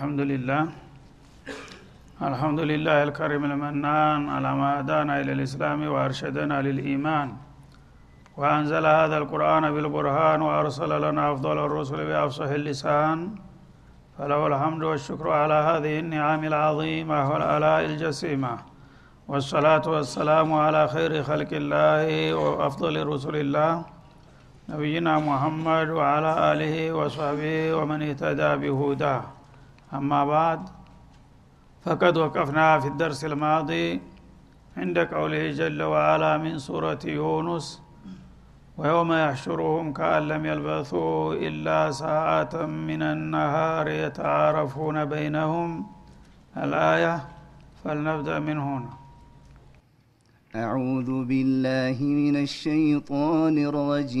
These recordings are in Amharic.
الحمد لله الحمد لله الكريم المنان على ما هدانا إلى الإسلام وأرشدنا للإيمان. وأنزل هذا القرآن بالبرهان وأرسل لنا أفضل الرسل بأفصح اللسان. فله الحمد والشكر على هذه النعم العظيمة والآلاء الجسيمة. والصلاة والسلام على خير خلق الله وأفضل رسل الله. نبينا محمد وعلى آله وصحبه ومن اهتدى بهداه. أما بعد فقد وقفنا في الدرس الماضي عند قوله جل وعلا من سورة يونس ويوم يحشرهم كأن لم يلبثوا إلا ساعة من النهار يتعارفون بينهم الآية فلنبدأ من هنا. أعوذ بالله من الشيطان الرجيم.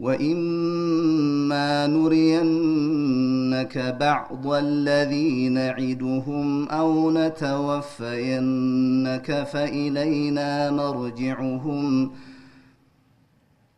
واما نرينك بعض الذي نعدهم أو نتوفينك فالينا مرجعهم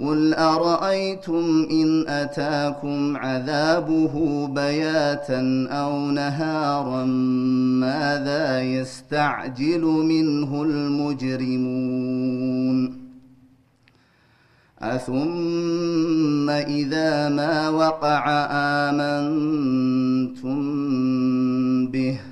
قل ارايتم ان اتاكم عذابه بياتا أو نهارا ماذا يستعجل منه المجرمون اثم اذا ما وقع امنتم به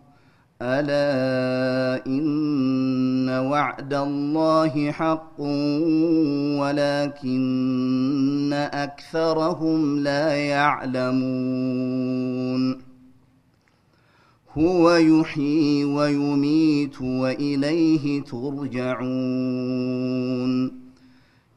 ألا إن وعد الله حق ولكن أكثرهم لا يعلمون. هو يحيي ويميت وإليه ترجعون.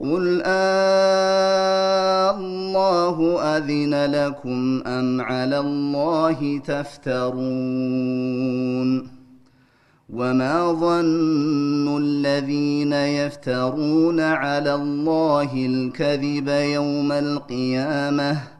قل الله أذن لكم أم على الله تفترون وما ظن الذين يفترون على الله الكذب يوم القيامة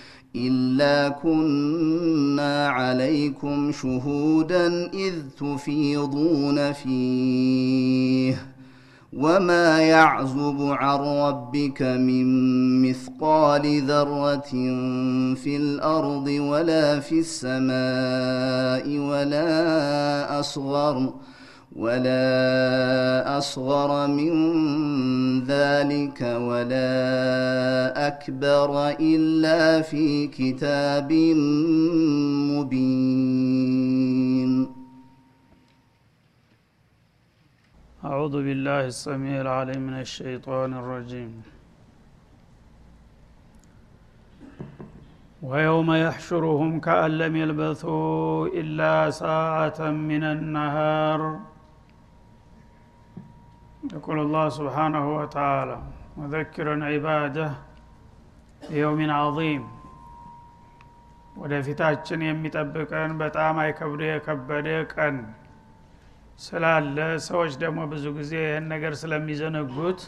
إلا كنا عليكم شهودا إذ تفيضون فيه. وما يعزب عن ربك من مثقال ذرة في الأرض ولا في السماء ولا أصغر ولا أصغر من ذلك ولا أكبر إلا في كتاب مبين. أعوذ بالله السميع العليم من الشيطان الرجيم. ويوم يحشرهم كأن لم يلبثوا إلا ساعة من النهار. يقول الله سبحانه وتعالى مذكرا عباده بيوم عظيم ወደፊታችን የሚጠብቀን በጣም አይከብዶ የከበደ ቀን ስላለ ሰዎች ደግሞ ብዙ ጊዜ ይህን ነገር ስለሚዘነጉት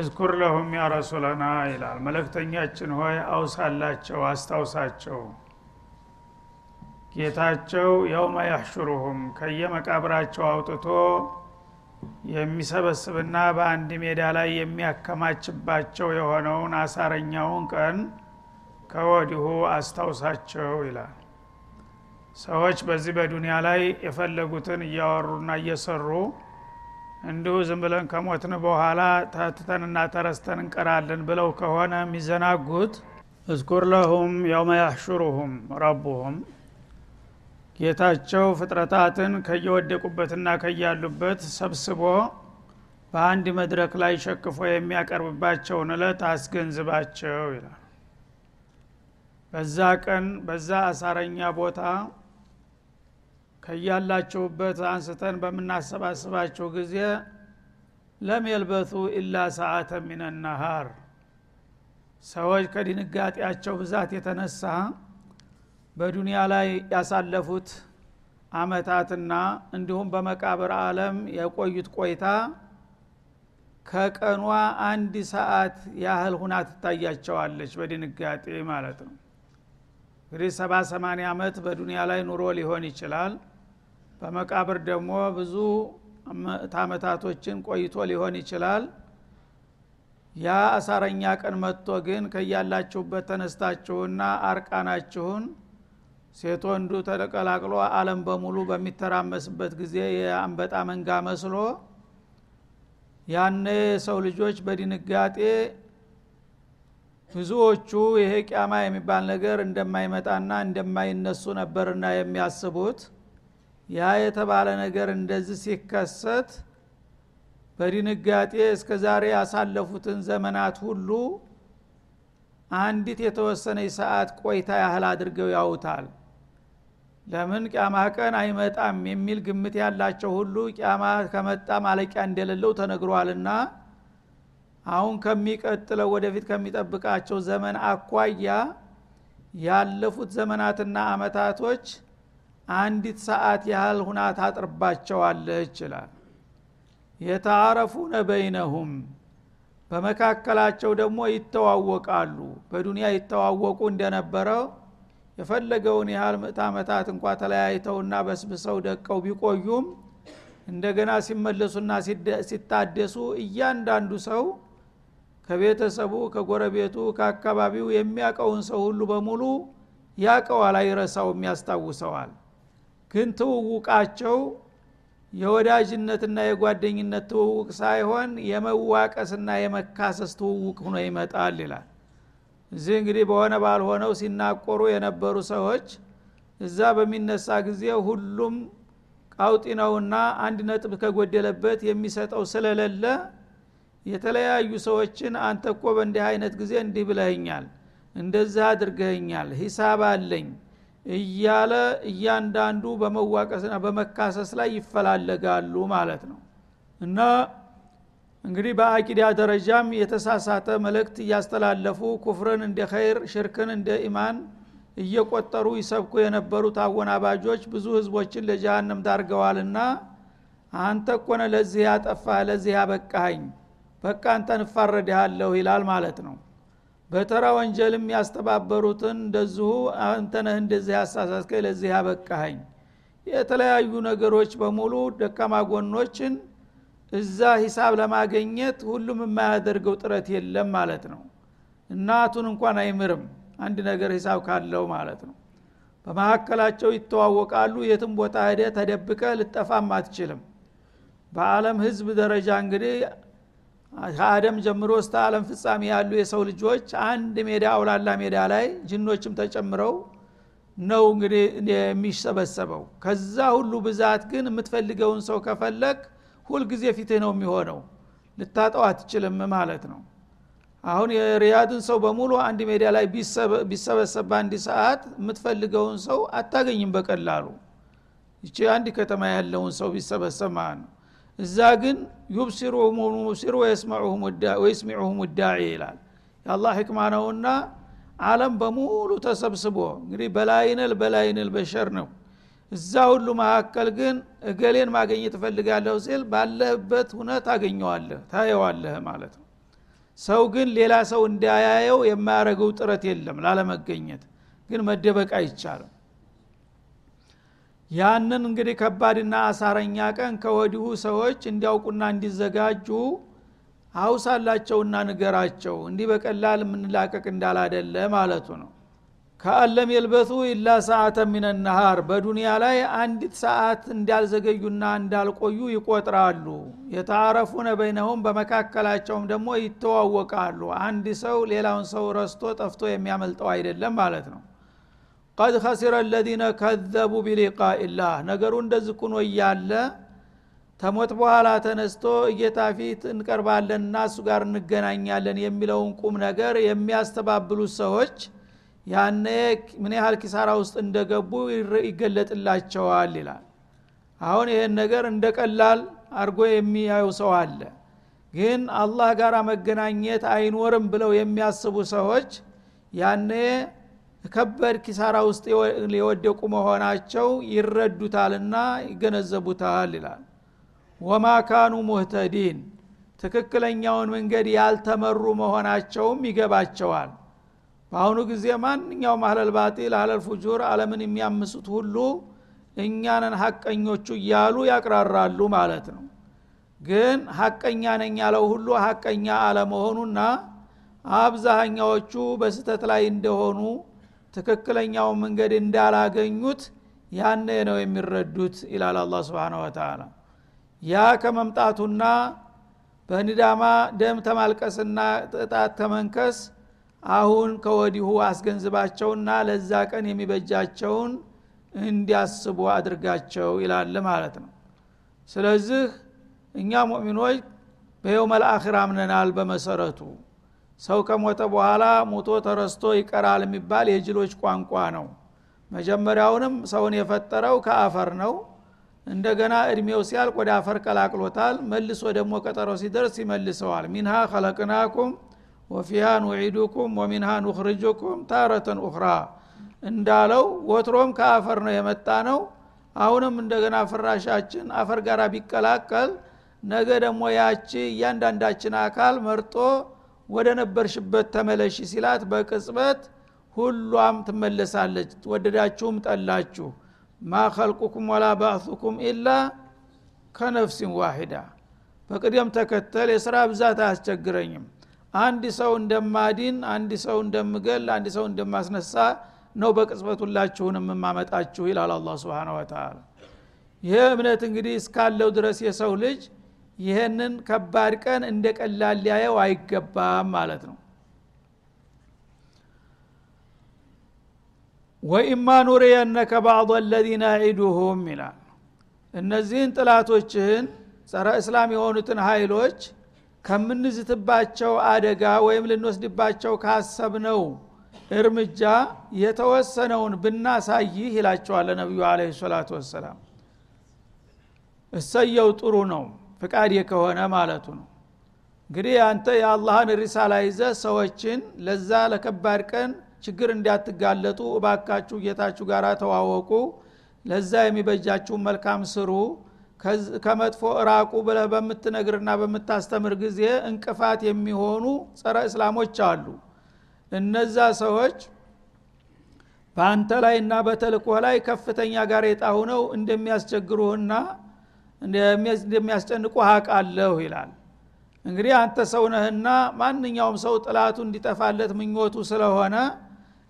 እዝኩር ለሁም ያ ረሱለና ይላል መለክተኛችን ሆይ አውሳላቸው አስታውሳቸው ጌታቸው የውመ ያሕሹሩሁም ከየመቃብራቸው አውጥቶ የሚሰበስብና በአንድ ሜዳ ላይ የሚያከማችባቸው የሆነውን አሳረኛውን ቀን ከወዲሁ አስታውሳቸው ይላል። ሰዎች በዚህ በዱንያ ላይ የፈለጉትን እያወሩና እየሰሩ እንዲሁ ዝም ብለን ከሞትን በኋላ ተትተንና ተረስተን እንቀራለን ብለው ከሆነ የሚዘናጉት እዝኩር ለሁም የውመ ያሕሹሩሁም ረቡሁም ጌታቸው ፍጥረታትን ከየወደቁበትና ከያሉበት ሰብስቦ በአንድ መድረክ ላይ ሸክፎ የሚያቀርብባቸውን እለት አስገንዝባቸው ይላል። በዛ ቀን በዛ አሳረኛ ቦታ ከያላችሁበት አንስተን በምናሰባስባቸው ጊዜ ለም የልበቱ ኢላ ሰዓተ ሚነ ነሃር ሰዎች ከድንጋጤያቸው ብዛት የተነሳ በዱንያ ላይ ያሳለፉት አመታትና እንዲሁም በመቃብር አለም የቆዩት ቆይታ ከቀኗ አንድ ሰዓት ያህል ሁና ትታያቸዋለች በድንጋጤ ማለት ነው። እንግዲህ ሰባ ሰማኒያ ዓመት በዱንያ ላይ ኑሮ ሊሆን ይችላል። በመቃብር ደግሞ ብዙ ታመታቶችን ቆይቶ ሊሆን ይችላል። ያ አሳረኛ ቀን መጥቶ ግን ከያላችሁበት ተነስታችሁና አርቃናችሁን ሴት ወንዱ ተቀላቅሎ አለም በሙሉ በሚተራመስበት ጊዜ የአንበጣ መንጋ መስሎ ያነ የሰው ልጆች በድንጋጤ ብዙዎቹ ይሄ ቂያማ የሚባል ነገር እንደማይመጣና እንደማይነሱ ነበርና የሚያስቡት ያ የተባለ ነገር እንደዚህ ሲከሰት በድንጋጤ እስከ ዛሬ ያሳለፉትን ዘመናት ሁሉ አንዲት የተወሰነ ሰዓት ቆይታ ያህል አድርገው ያውታል ለምን ቂያማ ቀን አይመጣም የሚል ግምት ያላቸው ሁሉ ቂያማ ከመጣ ማለቂያ እንደሌለው ተነግሯልና አሁን ከሚቀጥለው ወደፊት ከሚጠብቃቸው ዘመን አኳያ ያለፉት ዘመናትና አመታቶች አንዲት ሰዓት ያህል ሁና ታጥርባቸዋለህ ይችላል የተአረፉነ በይነሁም በመካከላቸው ደግሞ ይተዋወቃሉ። በዱንያ ይተዋወቁ እንደነበረው የፈለገውን ያህል ምዕት ዓመታት እንኳ ተለያይተውና በስብሰው ደቀው ቢቆዩም እንደገና ሲመለሱና ሲታደሱ እያንዳንዱ ሰው ከቤተሰቡ ከጎረቤቱ ከአካባቢው የሚያቀውን ሰው ሁሉ በሙሉ ያቀዋል አይረሳውም ያስታውሰዋል። ግን ትውውቃቸው የወዳጅነትና የጓደኝነት ትውውቅ ሳይሆን የመዋቀስና የመካሰስ ትውውቅ ሁኖ ይመጣል ይላል እዚህ እንግዲህ በሆነ ባልሆነው ሲናቆሩ የነበሩ ሰዎች እዛ በሚነሳ ጊዜ ሁሉም ቃውጢ ነውና አንድ ነጥብ ከጎደለበት የሚሰጠው ስለሌለ የተለያዩ ሰዎችን አንተ እኮ በእንዲህ አይነት ጊዜ እንዲህ ብለህኛል እንደዚህ አድርገህኛል ሂሳብ አለኝ እያለ እያንዳንዱ በመዋቀስና በመካሰስ ላይ ይፈላለጋሉ ማለት ነው። እና እንግዲህ በአቂዳ ደረጃም የተሳሳተ መልእክት እያስተላለፉ ኩፍርን እንደ ኸይር ሽርክን እንደ ኢማን እየቆጠሩ ይሰብኩ የነበሩት አወናባጆች ብዙ ህዝቦችን ለጀሃነም ዳርገዋልና አንተ ኮነ ለዚህ ያጠፋ ለዚህ ያበቃኸኝ። በቃ አንተን እፋረድሃለሁ ይላል ማለት ነው። በተራ ወንጀልም ያስተባበሩትን እንደዚሁ አንተነህ እንደዚህ ያሳሳትከኝ ለዚህ ያበቃኸኝ። የተለያዩ ነገሮች በሙሉ ደካማ ጎኖችን እዛ ሂሳብ ለማገኘት ሁሉም የማያደርገው ጥረት የለም ማለት ነው። እናቱን እንኳን አይምርም አንድ ነገር ሂሳብ ካለው ማለት ነው። በመካከላቸው ይተዋወቃሉ የትም ቦታ ሄደ ተደብቀ ልጠፋም አትችልም። በአለም ህዝብ ደረጃ እንግዲህ ከአደም ጀምሮ እስተ አለም ፍጻሜ ያሉ የሰው ልጆች አንድ ሜዳ አውላላ ሜዳ ላይ ጅኖችም ተጨምረው ነው እንግዲህ የሚሰበሰበው። ከዛ ሁሉ ብዛት ግን የምትፈልገውን ሰው ከፈለግ ሁልጊዜ ፊትህ ነው የሚሆነው። ልታጠው አትችልም ማለት ነው። አሁን የሪያድን ሰው በሙሉ አንድ ሜዳ ላይ ቢሰበሰብ በአንድ ሰዓት የምትፈልገውን ሰው አታገኝም በቀላሉ። ይቺ አንድ ከተማ ያለውን ሰው ቢሰበሰብ ማለት ነው። እዛ ግን ዩብሲሩሁም ሙብሲሩ ወይስሚዑሁም ዳዒ ይላል። የአላህ ህክማ ነውና አለም በሙሉ ተሰብስቦ እንግዲህ በላይነል በላይነል በሸር ነው እዛ ሁሉ መካከል ግን እገሌን ማገኘት እፈልጋለሁ ሲል ባለህበት ሁነ ታገኘዋለህ ታየዋለህ ማለት ነው። ሰው ግን ሌላ ሰው እንዳያየው የማያረገው ጥረት የለም ላለመገኘት ግን መደበቅ አይቻልም። ያንን እንግዲህ ከባድና አሳረኛ ቀን ከወዲሁ ሰዎች እንዲያውቁና እንዲዘጋጁ አውሳላቸውና ንገራቸው። እንዲህ በቀላል የምንላቀቅ እንዳላደለ ማለቱ ነው ከአለም የልበቱ ኢላ ሰዓተ ሚነናሃር በዱንያ ላይ አንዲት ሰዓት እንዳልዘገዩና እንዳልቆዩ ይቆጥራሉ። የተአረፉነ በይነሁም በመካከላቸውም ደግሞ ይተዋወቃሉ። አንድ ሰው ሌላውን ሰው ረስቶ ጠፍቶ የሚያመልጠው አይደለም ማለት ነው። ቀድ ከሲረ ለዚነ ከዘቡ ቢሊቃኢላህ ነገሩ እንደዚህ ኩኖ እያለ ተሞት በኋላ ተነስቶ እጌታ ፊት እንቀርባለን እና እሱ ጋር እንገናኛለን የሚለውን ቁም ነገር የሚያስተባብሉት ሰዎች ያነ ምን ያህል ኪሳራ ውስጥ እንደገቡ ይገለጥላቸዋል ይላል። አሁን ይህን ነገር እንደ ቀላል አድርጎ የሚያዩ ሰው አለ። ግን አላህ ጋር መገናኘት አይኖርም ብለው የሚያስቡ ሰዎች ያኔ ከበድ ኪሳራ ውስጥ የወደቁ መሆናቸው ይረዱታልና ይገነዘቡታል ይላል። ወማ ካኑ ሙህተዲን ትክክለኛውን መንገድ ያልተመሩ መሆናቸውም ይገባቸዋል በአሁኑ ጊዜ ማንኛውም አህለል ባጢል አህለል ፉጁር አለምን የሚያምሱት ሁሉ እኛንን ሀቀኞቹ እያሉ ያቅራራሉ ማለት ነው። ግን ሀቀኛ ነኝ ያለው ሁሉ ሀቀኛ አለመሆኑና አብዛኛዎቹ በስተት ላይ እንደሆኑ ትክክለኛው መንገድ እንዳላገኙት ያነ ነው የሚረዱት ይላል አላ ስብን ወተላ ያ ከመምጣቱና በንዳማ ደም ተማልቀስና ጥጣት ተመንከስ አሁን ከወዲሁ አስገንዝባቸውና ለዛ ቀን የሚበጃቸውን እንዲያስቡ አድርጋቸው ይላል ማለት ነው። ስለዚህ እኛ ሙእሚኖች በየው መልአክር አምነናል በመሰረቱ። ሰው ከሞተ በኋላ ሙቶ ተረስቶ ይቀራል የሚባል የጅሎች ቋንቋ ነው። መጀመሪያውንም ሰውን የፈጠረው ከአፈር ነው። እንደገና እድሜው ሲያልቅ ወደ አፈር ቀላቅሎታል። መልሶ ደግሞ ቀጠሮ ሲደርስ ይመልሰዋል። ሚንሃ ከለቅናኩም ወፊሃ ኑዒዱኩም ወሚንሃ ኑኽርጁኩም ታረተን ኡኽራ። እንዳለው ወትሮም ከአፈር ነው የመጣ ነው አሁንም እንደገና ፍራሻችን አፈር ጋር ቢቀላቀል ነገ ደግሞ ያቺ እያንዳንዳችን አካል መርጦ ወደ ነበርሽበት ተመለሽ ሲላት በቅጽበት ሁሏም ትመለሳለች። ወደዳችሁም ጠላችሁ። ማ ከልቁኩም ወላ ባእሱኩም ኢላ ከነፍሲን ዋሂዳ። በቅደም ተከተል የስራ ብዛት አያስቸግረኝም አንድ ሰው እንደማዲን አንድ ሰው እንደምገል አንድ ሰው እንደማስነሳ ነው በቅጽበት ሁላችሁን የምማመጣችሁ ይላል አላ ስብን ወተላ ይህ እምነት እንግዲህ እስካለው ድረስ የሰው ልጅ ይህንን ከባድ ቀን እንደ ቀላል ሊያየው አይገባም ማለት ነው። ወኢማ ኑሪየነከ ባዕض አለዚነ ዒዱሁም ይላል። እነዚህን ጥላቶችህን ጸረ እስላም የሆኑትን ኃይሎች ከምንዝትባቸው አደጋ ወይም ልንወስድባቸው ካሰብነው እርምጃ የተወሰነውን ብናሳይህ ይላቸዋለ ነቢዩ አለ ሰላቱ ወሰላም። እሰየው ጥሩ ነው ፍቃድ ከሆነ ማለቱ ነው። እንግዲህ አንተ የአላህን ሪሳላ ይዘ ሰዎችን ለዛ ለከባድ ቀን ችግር እንዲያትጋለጡ እባካችሁ ጌታችሁ ጋር ተዋወቁ። ለዛ የሚበጃችሁ መልካም ስሩ ከመጥፎ እራቁ ብለህ በምትነግርና በምታስተምር ጊዜ እንቅፋት የሚሆኑ ጸረ እስላሞች አሉ። እነዛ ሰዎች በአንተ ላይ እና በተልኮ ላይ ከፍተኛ ጋሬጣ ሁነው እንደሚያስቸግሩህና እንደሚያስጨንቁ አቃለሁ ይላል። እንግዲህ አንተ ሰው ነህና ማንኛውም ሰው ጥላቱ እንዲጠፋለት ምኞቱ ስለሆነ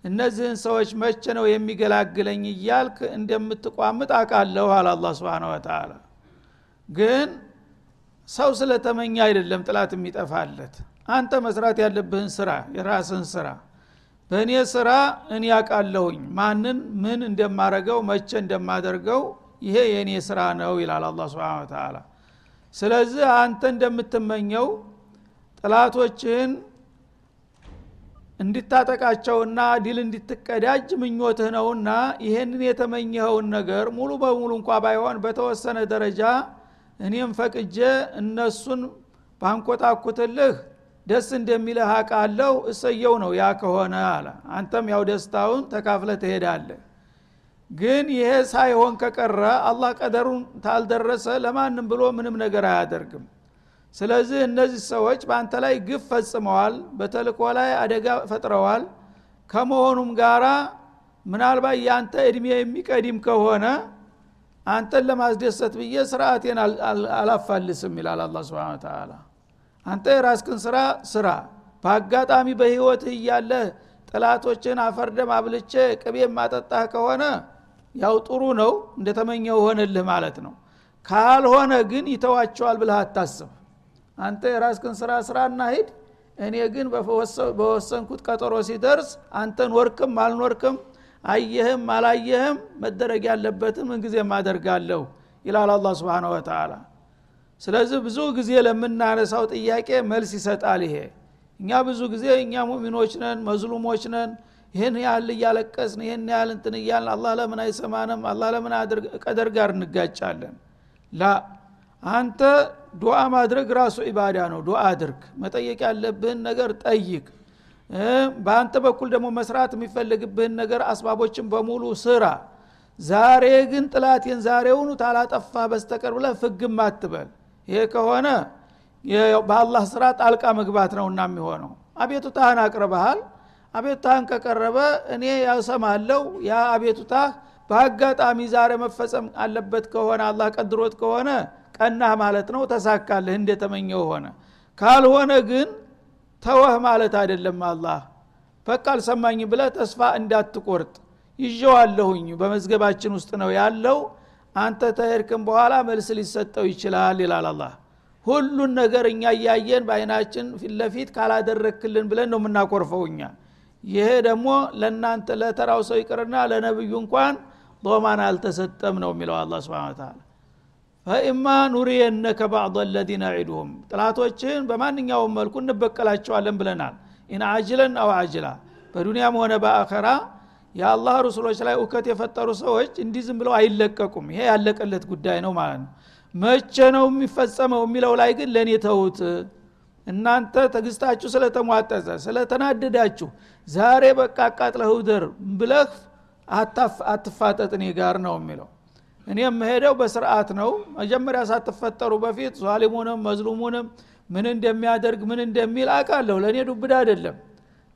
እነዚህን ሰዎች መቼ ነው የሚገላግለኝ እያልክ እንደምትቋምጥ አቃለሁ አለ አላ ስብን ወተላ ግን ሰው ስለተመኘ አይደለም ጥላት የሚጠፋለት። አንተ መስራት ያለብህን ስራ የራስህን ስራ። በእኔ ስራ እኔ ያቃለሁኝ ማንን ምን እንደማረገው መቼ እንደማደርገው ይሄ የእኔ ስራ ነው ይላል አላ ስብን ተላ ስለዚህ አንተ እንደምትመኘው ጥላቶችህን እንድታጠቃቸውና ድል እንድትቀዳጅ ምኞትህ ነውና ይህንን የተመኘኸውን ነገር ሙሉ በሙሉ እንኳ ባይሆን በተወሰነ ደረጃ እኔም ፈቅጄ እነሱን ባንኮታኩትልህ ደስ እንደሚልህ አቃለሁ እሰየው ነው ያ ከሆነ አለ። አንተም ያው ደስታውን ተካፍለ ትሄዳለህ። ግን ይሄ ሳይሆን ከቀረ አላህ ቀደሩን ታልደረሰ ለማንም ብሎ ምንም ነገር አያደርግም። ስለዚህ እነዚህ ሰዎች በአንተ ላይ ግፍ ፈጽመዋል በተልኮ ላይ አደጋ ፈጥረዋል። ከመሆኑም ጋራ ምናልባት የአንተ እድሜ የሚቀዲም ከሆነ አንተን ለማስደሰት ብዬ ስርአቴን አላፋልስም ይላል አላ ስብን ተላ አንተ የራስክን ስራ ስራ። በአጋጣሚ በህይወትህ እያለህ ጥላቶችን አፈርደም አብልቼ ቅቤ ማጠጣህ ከሆነ ያው ጥሩ ነው እንደተመኘው ሆነልህ ማለት ነው። ካልሆነ ግን ይተዋቸዋል ብለህ አታስብ። አንተ የራስክን ስራ ስራና ሂድ። እኔ ግን በወሰንኩት ቀጠሮ ሲደርስ አንተን ወርክም አልኖርክም አየህም አላየህም መደረግ ያለበትን ምንጊዜም አደርጋለሁ ይላል አላ ስብን ወተላ ስለዚህ ብዙ ጊዜ ለምናነሳው ጥያቄ መልስ ይሰጣል ይሄ። እኛ ብዙ ጊዜ እኛ ሙሚኖች ነን መዝሉሞች ነን ይህን ያህል እያለቀስን ይህን ያህል እንትን እያልን አላህ ለምን አይሰማንም? አላህ ለምን ቀደር ጋር እንጋጫለን? ላ አንተ ዱዓ ማድረግ ራሱ ኢባዳ ነው። ዱዓ አድርግ። መጠየቅ ያለብህን ነገር ጠይቅ በአንተ በኩል ደግሞ መስራት የሚፈልግብህን ነገር አስባቦችን በሙሉ ስራ። ዛሬ ግን ጥላቴን ዛሬውኑ ታላጠፋ በስተቀር ብለ ፍግም አትበል። ይሄ ከሆነ በአላህ ስራ ጣልቃ መግባት ነውና የሚሆነው። አቤቱታህን አቅርበሃል። አቤቱታህን ከቀረበ እኔ ያሰማለው ያ አቤቱታህ በአጋጣሚ ዛሬ መፈጸም አለበት ከሆነ አላህ ቀድሮት ከሆነ ቀናህ ማለት ነው ተሳካልህ እንደተመኘው ሆነ። ካልሆነ ግን ተወህ ማለት አይደለም አላህ። በቃ አልሰማኝ ብለ ተስፋ እንዳትቆርጥ። ይዤዋለሁኝ። በመዝገባችን ውስጥ ነው ያለው። አንተ ተሄድክም በኋላ መልስ ሊሰጠው ይችላል ይላል አላህ። ሁሉን ነገር እኛ እያየን በአይናችን ፊትለፊት ካላደረክልን ብለን ነው የምናኮርፈው እኛ። ይሄ ደግሞ ለእናንተ ለተራው ሰው ይቅርና ለነብዩ እንኳን ضمان አልተሰጠም ነው የሚለው الله سبحانه وتعالى فإما نرينك بعض الذي نعدهم ጥላቶችን በማንኛውም መልኩ እንበቀላቸዋለን ብለናል። إن عاجلا أو آجلا። በዱንያም ሆነ በአኸራ የአላህ ሩሱሎች ላይ እውከት የፈጠሩ ሰዎች እንዲህ ዝም ብለው አይለቀቁም። ይሄ ያለቀለት ጉዳይ ነው ማለት ነው። መቼ ነው የሚፈጸመው የሚለው ላይ ግን ለእኔ ተውት እናንተ ትግስታችሁ ስለተሟጠዘ ስለተናደዳችሁ ዛሬ በቃ አቃጥለህ ውደር ብለህ አትፋጠጥ ጋር ነው የሚለው እኔ የምሄደው በስርዓት ነው። መጀመሪያ ሳትፈጠሩ በፊት ዛሊሙንም መዝሉሙንም ምን እንደሚያደርግ ምን እንደሚል አቃለሁ ለእኔ ዱብዳ አይደለም።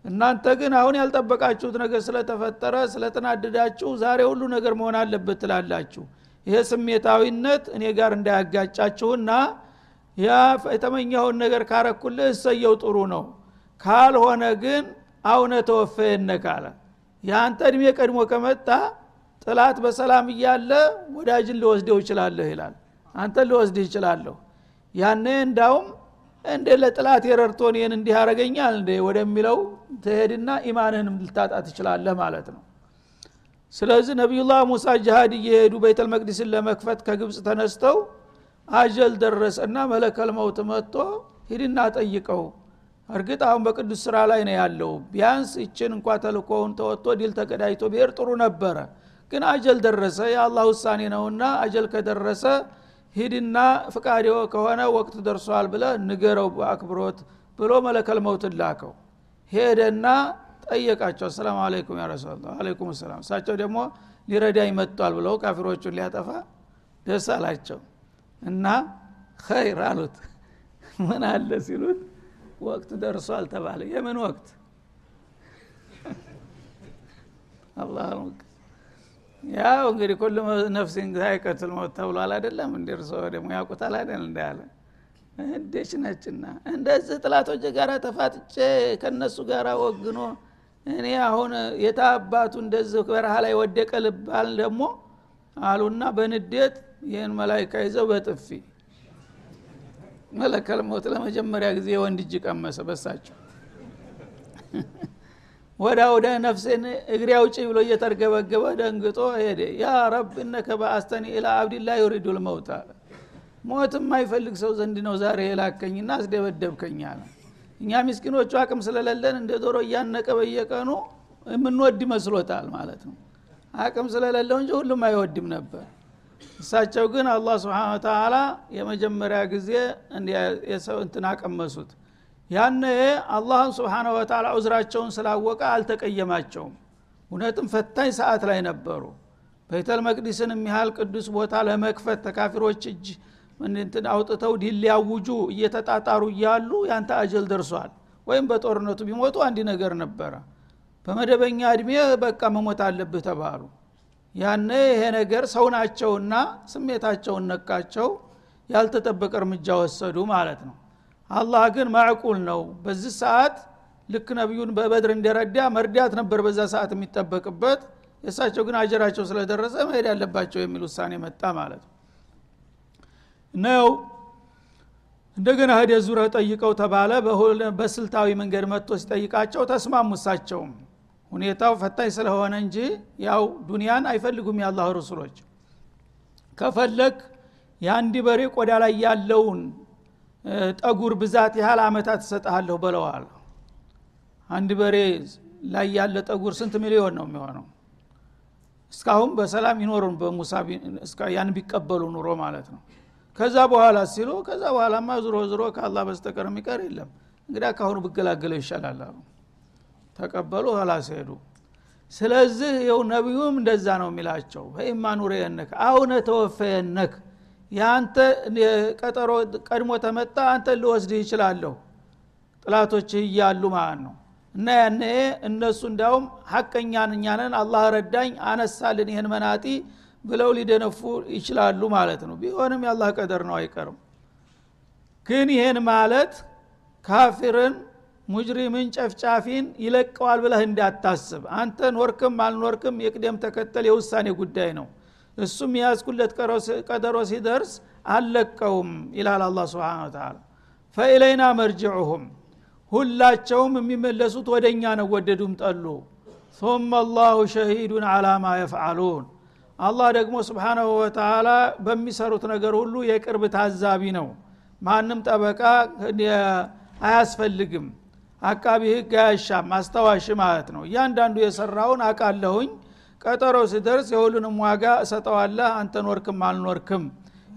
እናንተ ግን አሁን ያልጠበቃችሁት ነገር ስለተፈጠረ ስለተናደዳችሁ ዛሬ ሁሉ ነገር መሆን አለበት ትላላችሁ። ይሄ ስሜታዊነት እኔ ጋር እንዳያጋጫችሁና ያ የተመኘኸውን ነገር ካረኩልህ እሰየው ጥሩ ነው። ካልሆነ ግን አውነ ተወፈየነክ አለ የአንተ እድሜ ቀድሞ ከመጣ ጥላት በሰላም እያለ ወዳጅን ልወስደው ይችላለሁ ይላል። አንተ ልወስድህ ይችላለሁ ያነ እንዳውም እንደ ለጥላት የረርቶን ይህን እንዲህ ያረገኛል እንደ ወደሚለው ትሄድና ኢማንህንም ልታጣ ትችላለህ ማለት ነው። ስለዚህ ነቢዩላህ ሙሳ ጅሃድ እየሄዱ ቤተል መቅዲስን ለመክፈት ከግብፅ ተነስተው أجل ደረሰና ملك الموت መጥቶ ሂድና ጠይቀው። እርግጥ አሁን በቅዱስ ስራ ላይ ነው ያለው። ቢያንስ ይችን እንኳ ተልኮውን ተወጥቶ ድል ተቀዳጅቶ ቢሄድ ጥሩ ነበረ ግን أجل ደረሰ። የአላህ ውሳኔ ነውና أجل ከደረሰ ሂድና ፍቃድ ከሆነ ወቅት ደርሷል ብለህ ንገረው በአክብሮት ብሎ ملك الموت ን ላከው። ሄደና ጠየቃቸው። السلام عليكم يا رسول الله عليكم سلام። እሳቸው ደግሞ ሊረዳኝ መጥቷል ብለው ካፊሮቹን ሊያጠፋ ደስ አላቸው። እና ኸይር አሉት። ምን አለ? ሲሉት ወቅት ደርሷል ተባለ። የምን ወቅት? አላህ ያው እንግዲህ ኩሉ ነፍሲን ዛይቀቱል መውት ተብሏል አይደለም? እንደ ደግሞ ያውቁታል አይደል እንዳለ እንዴች ነችና። እንደዚህ ጥላቶች ጋር ተፋጥጬ ከነሱ ጋር ወግኖ እኔ አሁን የታባቱ እንደዚህ በረሃ ላይ ወደቀ ልባል ደግሞ አሉና በንዴት ይህን መላይካ ይዘው በጥፊ መለከል ሞት ለመጀመሪያ ጊዜ ወንድ እጅ ቀመሰ በሳቸው ወዳ ወደ ነፍሴን እግሬ አውጪ ብሎ እየተርገበገበ ደንግጦ ሄደ። ያ ረብ እነከ በአስተኒ ኢላ አብድላ ዩሪዱ ልመውት ሞት የማይፈልግ ሰው ዘንድ ነው ዛሬ የላከኝና አስደበደብከኝ አለ። እኛ ምስኪኖቹ አቅም ስለሌለን እንደ ዶሮ እያነቀ በየቀኑ የምንወድ መስሎታል ማለት ነው። አቅም ስለሌለው እንጂ ሁሉም አይወድም ነበር። እሳቸው ግን አላህ ስብን ተላ የመጀመሪያ ጊዜ የሰው እንትን አቀመሱት ያነ አላህን ስብሓነ ወተላ ዑዝራቸውን ስላወቀ አልተቀየማቸውም። እውነትም ፈታኝ ሰዓት ላይ ነበሩ። ቤተል መቅዲስን የሚያህል ቅዱስ ቦታ ለመክፈት ተካፊሮች እጅ እንትን አውጥተው ሊያውጁ እየተጣጣሩ እያሉ ያንተ አጀል ደርሷል። ወይም በጦርነቱ ቢሞቱ አንድ ነገር ነበረ። በመደበኛ እድሜ በቃ መሞት አለብህ ተባሉ። ያነ ይሄ ነገር ሰው ናቸውና ስሜታቸውን ነቃቸው ያልተጠበቀ እርምጃ ወሰዱ ማለት ነው አላህ ግን ማዕቁል ነው። በዚህ ሰዓት ልክ ነቢዩን በበድር እንደረዳ መርዳት ነበር በዛ ሰዓት የሚጠበቅበት። የእሳቸው ግን አጀራቸው ስለደረሰ መሄድ ያለባቸው የሚል ውሳኔ መጣ ማለት ነው። እንደገና ህደ ዙረ ጠይቀው ተባለ። በስልታዊ መንገድ መጥቶ ሲጠይቃቸው ተስማሙ እሳቸውም። ሁኔታው ፈታኝ ስለሆነ እንጂ ያው ዱንያን አይፈልጉም የአላህ ረሱሎች ከፈለግ የአንድ በሬ ቆዳ ላይ ያለውን ጠጉር ብዛት ያህል አመታት እሰጥሃለሁ በለዋል አንድ በሬ ላይ ያለ ጠጉር ስንት ሚሊዮን ነው የሚሆነው? እስካሁን በሰላም ይኖሩን በሙሳ ያን ቢቀበሉ ኑሮ ማለት ነው። ከዛ በኋላ ሲሉ ከዛ በኋላማ ዝሮ ዝሮ ከአላህ በስተቀር የሚቀር የለም። እንግዳ ካሁኑ ብገላገለው ይሻላል አሉ። ተቀበሉ ኋላስ ሄዱ። ስለዚህ ይው ነቢዩም እንደዛ ነው የሚላቸው። ፈኢማ ኑሬየነክ አውነ ተወፈየነክ የአንተ ቀጠሮ ቀድሞ ተመጣ አንተ ልወስድህ ይችላለሁ ጥላቶችህ እያሉ ማለት ነው። እና ያነ እነሱ እንዳውም ሀቀኛን እኛንን አላህ ረዳኝ አነሳልን ይህን መናጢ ብለው ሊደነፉ ይችላሉ ማለት ነው። ቢሆንም የአላህ ቀደር ነው አይቀርም። ግን ይሄን ማለት ካፊርን ሙጅሪምን ጨፍጫፊን ይለቀዋል ብለህ እንዳታስብ። አንተ ኖርክም አልኖርክም የቅደም ተከተል የውሳኔ ጉዳይ ነው እሱም የያዝኩለት ቀጠሮ ሲደርስ አለቀውም ይላል አላ ስብን ተላ ፈኢለይና መርጅዑሁም ሁላቸውም የሚመለሱት ወደ እኛ ነው ወደዱም ጠሉ። ثመ አላሁ ሸሂዱን አላ ማ የፍዓሉን አላህ ደግሞ ስብሓናሁ ወተላ በሚሰሩት ነገር ሁሉ የቅርብ ታዛቢ ነው። ማንም ጠበቃ አያስፈልግም። አቃቢ ህግ አያሻም አስታዋሽ ማለት ነው። እያንዳንዱ የሰራውን አቃለሁኝ ቀጠሮ ሲደርስ የሁሉንም ዋጋ እሰጠዋለህ አንተ ኖርክም አልኖርክም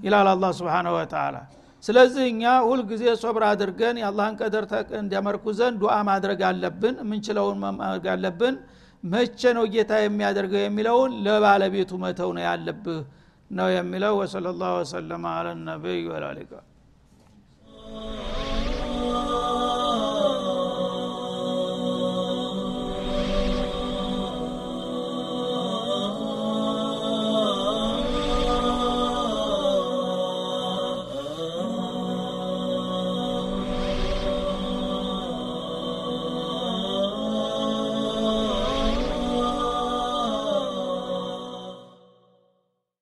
ይላል አላ ስብን ወተላ ስለዚህ እኛ ሁልጊዜ ሶብር አድርገን የአላህን ቀደር እንዲያመርኩዘን ዱዓ ማድረግ አለብን የምንችለውን ማድረግ አለብን። መቼ ነው ጌታ የሚያደርገው የሚለውን ለባለቤቱ መተው ነው ያለብህ ነው የሚለው። ወሰለ ላሁ ወሰለማ አለ ወላሊቃ